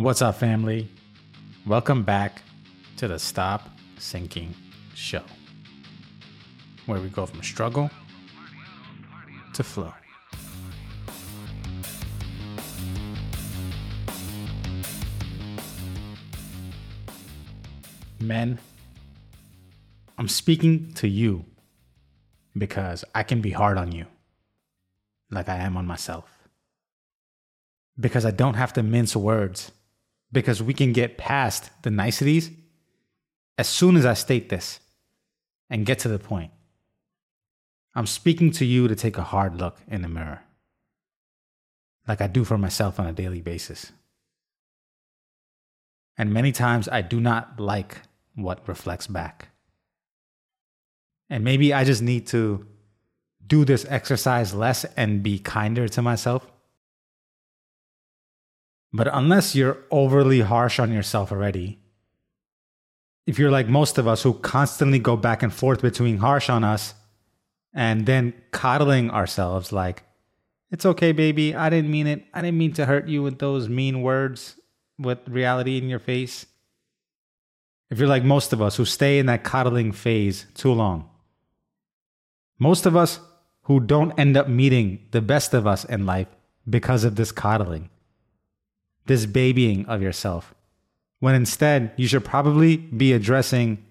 What's up, family? Welcome back to the Stop Sinking Show, where we go from struggle to flow. Men, I'm speaking to you because I can be hard on you like I am on myself. Because I don't have to mince words. Because we can get past the niceties as soon as I state this and get to the point. I'm speaking to you to take a hard look in the mirror, like I do for myself on a daily basis. And many times I do not like what reflects back. And maybe I just need to do this exercise less and be kinder to myself. But unless you're overly harsh on yourself already, if you're like most of us who constantly go back and forth between harsh on us and then coddling ourselves like, it's okay, baby. I didn't mean it. I didn't mean to hurt you with those mean words with reality in your face. If you're like most of us who stay in that coddling phase too long, most of us who don't end up meeting the best of us in life because of this coddling, this babying of yourself, when instead you should probably be addressing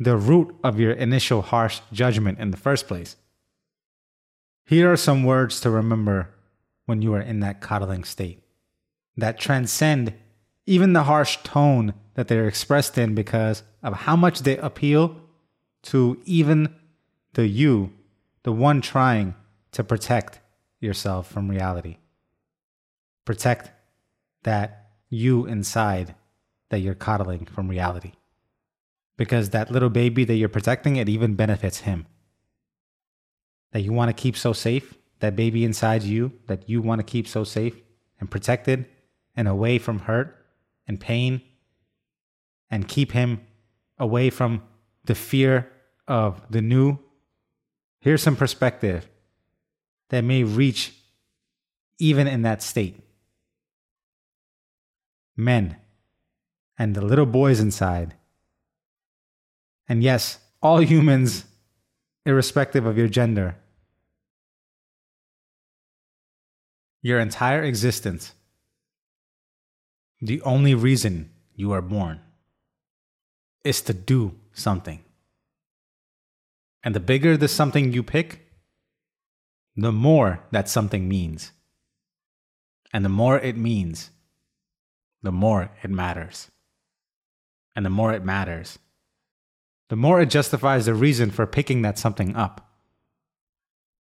the root of your initial harsh judgment in the first place. Here are some words to remember when you are in that coddling state that transcend even the harsh tone that they're expressed in because of how much they appeal to even the you, the one trying to protect yourself from reality. Protect that you inside that you're coddling from reality. Because that little baby that you're protecting, it even benefits him. That you want to keep so safe, that baby inside you that you want to keep so safe and protected and away from hurt and pain and keep him away from the fear of the new. Here's some perspective that may reach even in that state. Men and the little boys inside. And yes, all humans, irrespective of your gender. Your entire existence the only reason you are born is to do something. And the bigger the something you pick, the more that something means. And the more it means, the more it matters. And the more it matters, the more it justifies the reason for picking that something up.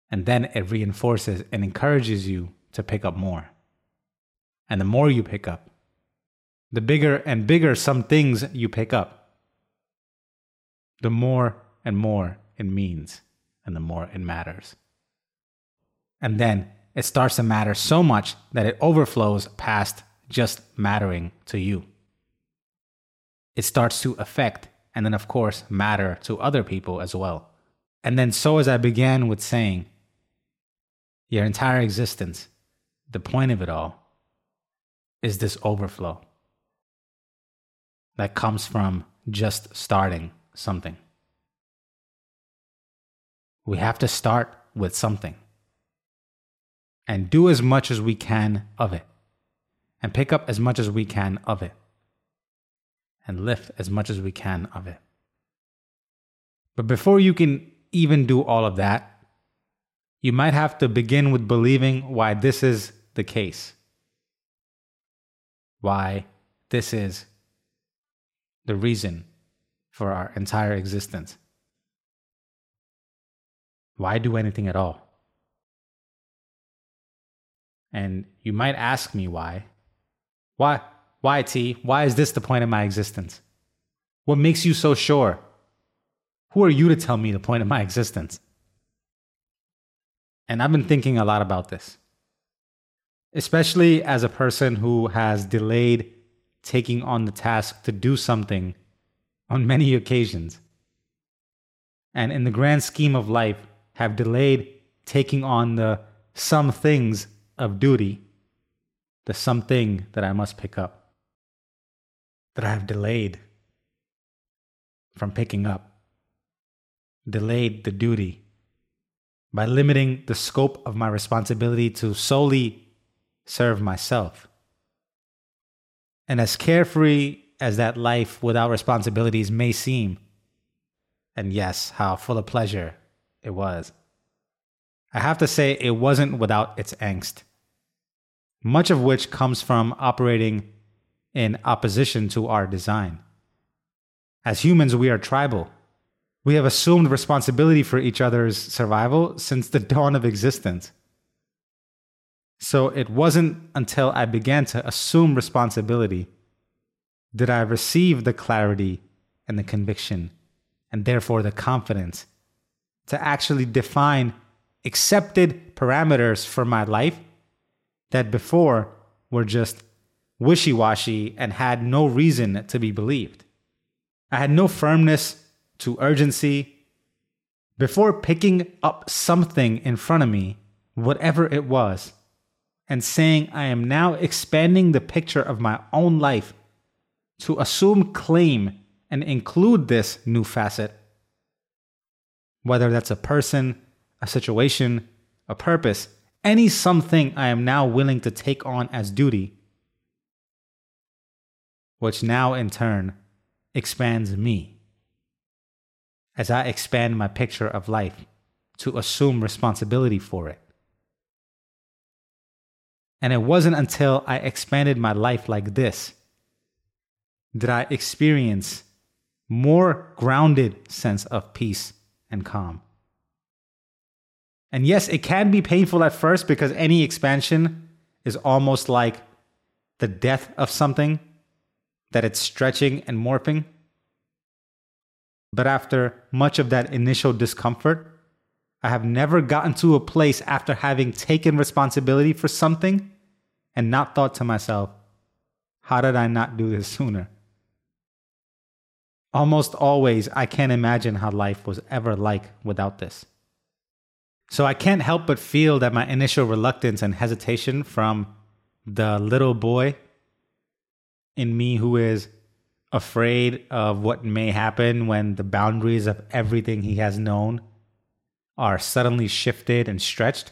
And then it reinforces and encourages you to pick up more. And the more you pick up, the bigger and bigger some things you pick up, the more and more it means and the more it matters. And then it starts to matter so much that it overflows past just mattering to you. It starts to affect and then, of course, matter to other people as well. And then, so as I began with saying, your entire existence, the point of it all, is this overflow that comes from just starting something. We have to start with something and do as much as we can of it and pick up as much as we can of it and lift as much as we can of it. But before you can even do all of that, you might have to begin with believing why this is the case. Why this is the reason for our entire existence. Why do anything at all? And you might ask me why. Why? Why, T? Why is this the point of my existence? What makes you so sure? Who are you to tell me the point of my existence? And I've been thinking a lot about this, especially as a person who has delayed taking on the task to do something on many occasions. And in the grand scheme of life, have delayed taking on the some things of duty, the something that I must pick up. that I have delayed from picking up, delayed the duty by limiting the scope of my responsibility to solely serve myself. And as carefree as that life without responsibilities may seem, and yes, how full of pleasure it was, I have to say it wasn't without its angst, much of which comes from operating in opposition to our design. As humans, we are tribal. We have assumed responsibility for each other's survival since the dawn of existence. So it wasn't until I began to assume responsibility did I receive the clarity and the conviction, and therefore the confidence to actually define accepted parameters for my life that before were just wishy washy and had no reason to be believed. I had no firmness to urgency. Before picking up something in front of me, whatever it was, and saying I am now expanding the picture of my own life to assume claim and include this new facet, whether that's a person, a situation, a purpose, any something I am now willing to take on as duty, which now in turn expands me as I expand my picture of life to assume responsibility for it. And it wasn't until I expanded my life like this did I experience more grounded sense of peace and calm. And yes, it can be painful at first because any expansion is almost like the death of something that it's stretching and morphing. But after much of that initial discomfort, I have never gotten to a place after having taken responsibility for something and not thought to myself, how did I not do this sooner? Almost always, I can't imagine how life was ever like without this. So I can't help but feel that my initial reluctance and hesitation from the little boy in me who is afraid of what may happen when the boundaries of everything he has known are suddenly shifted and stretched,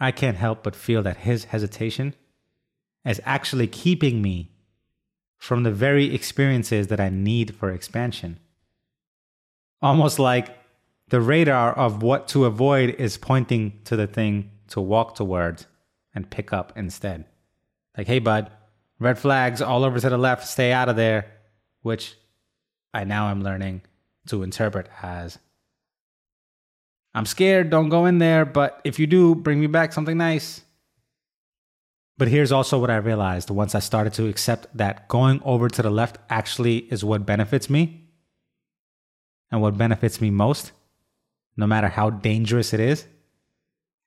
I can't help but feel that his hesitation is actually keeping me from the very experiences that I need for expansion. Almost like the radar of what to avoid is pointing to the thing to walk towards and pick up instead. Like, hey, bud, Red flags all over to the left, stay out of there, which I now am learning to interpret as I'm scared, don't go in there, but if you do, bring me back something nice. But here's also what I realized once I started to accept that going over to the left actually is what benefits me and what benefits me most, no matter how dangerous it is.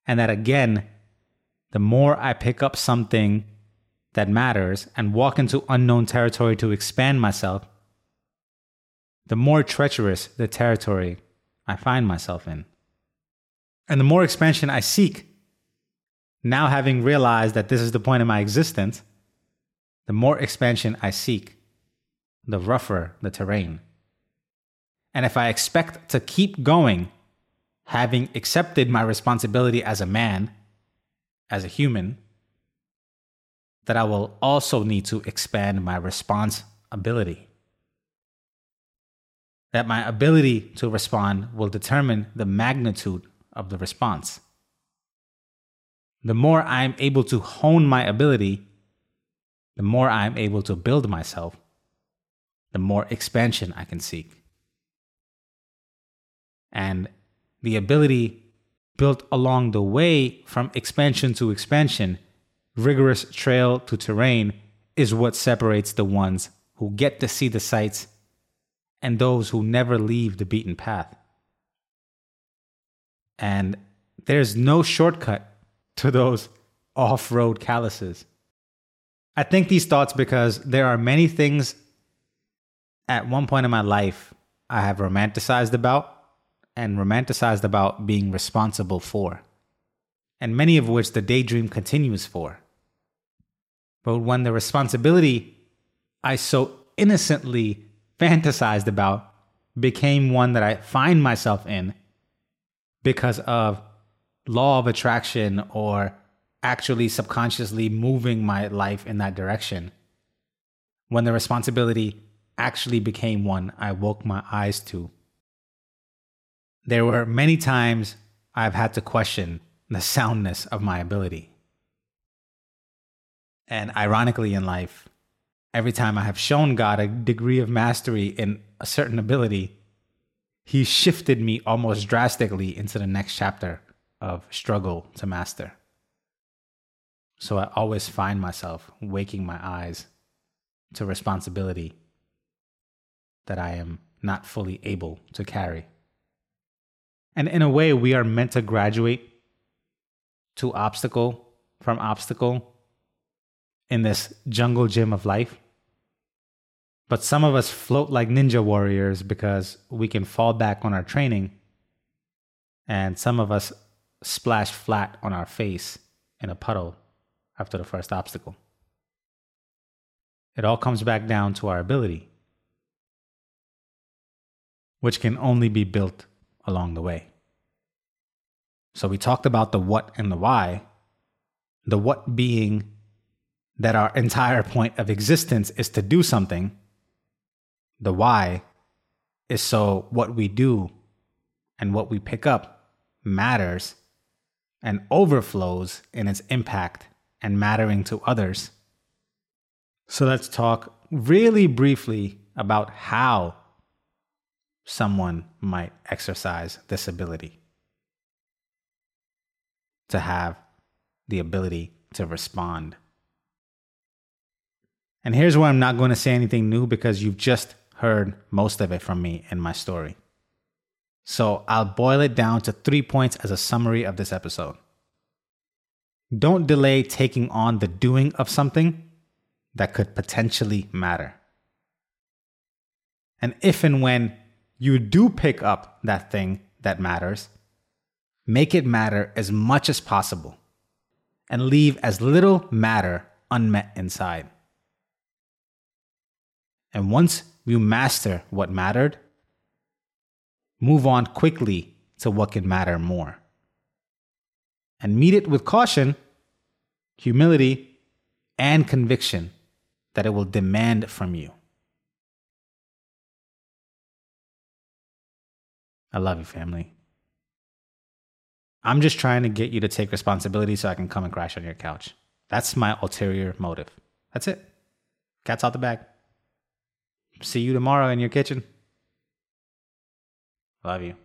And that again, the more I pick up something that matters and walk into unknown territory to expand myself, the more treacherous the territory I find myself in. And the more expansion I seek, now having realized that this is the point of my existence, the more expansion I seek, the rougher the terrain. And if I expect to keep going, having accepted my responsibility as a man, as a human, that I will also need to expand my response ability. That my ability to respond will determine the magnitude of the response. The more I'm able to hone my ability, the more I'm able to build myself, the more expansion I can seek. And the ability built along the way from expansion to expansion rigorous trail to terrain is what separates the ones who get to see the sights and those who never leave the beaten path. And there's no shortcut to those off road calluses. I think these thoughts because there are many things at one point in my life I have romanticized about and romanticized about being responsible for, and many of which the daydream continues for. But when the responsibility I so innocently fantasized about became one that I find myself in because of law of attraction or actually subconsciously moving my life in that direction. When the responsibility actually became one I woke my eyes to. There were many times I've had to question the soundness of my ability. And ironically, in life, every time I have shown God a degree of mastery in a certain ability, He shifted me almost drastically into the next chapter of struggle to master. So I always find myself waking my eyes to responsibility that I am not fully able to carry. And in a way, we are meant to graduate to obstacle from obstacle in this jungle gym of life. But some of us float like ninja warriors because we can fall back on our training. And some of us splash flat on our face in a puddle after the first obstacle. It all comes back down to our ability, which can only be built along the way. So we talked about the what and the why, the what being that our entire point of existence is to do something, the why is so what we do and what we pick up matters and overflows in its impact and mattering to others. So let's talk really briefly about how someone might exercise this ability to have the ability to respond. And here's where I'm not going to say anything new because you've just heard most of it from me in my story. So I'll boil it down to three points as a summary of this episode. Don't delay taking on the doing of something that could potentially matter. And if and when you do pick up that thing that matters, make it matter as much as possible and leave as little matter unmet inside. And once you master what mattered, move on quickly to what can matter more and meet it with caution, humility, and conviction that it will demand from you. I love you, family. I'm just trying to get you to take responsibility so I can come and crash on your couch. That's my ulterior motive. That's it. Cat's out the bag. See you tomorrow in your kitchen. Love you.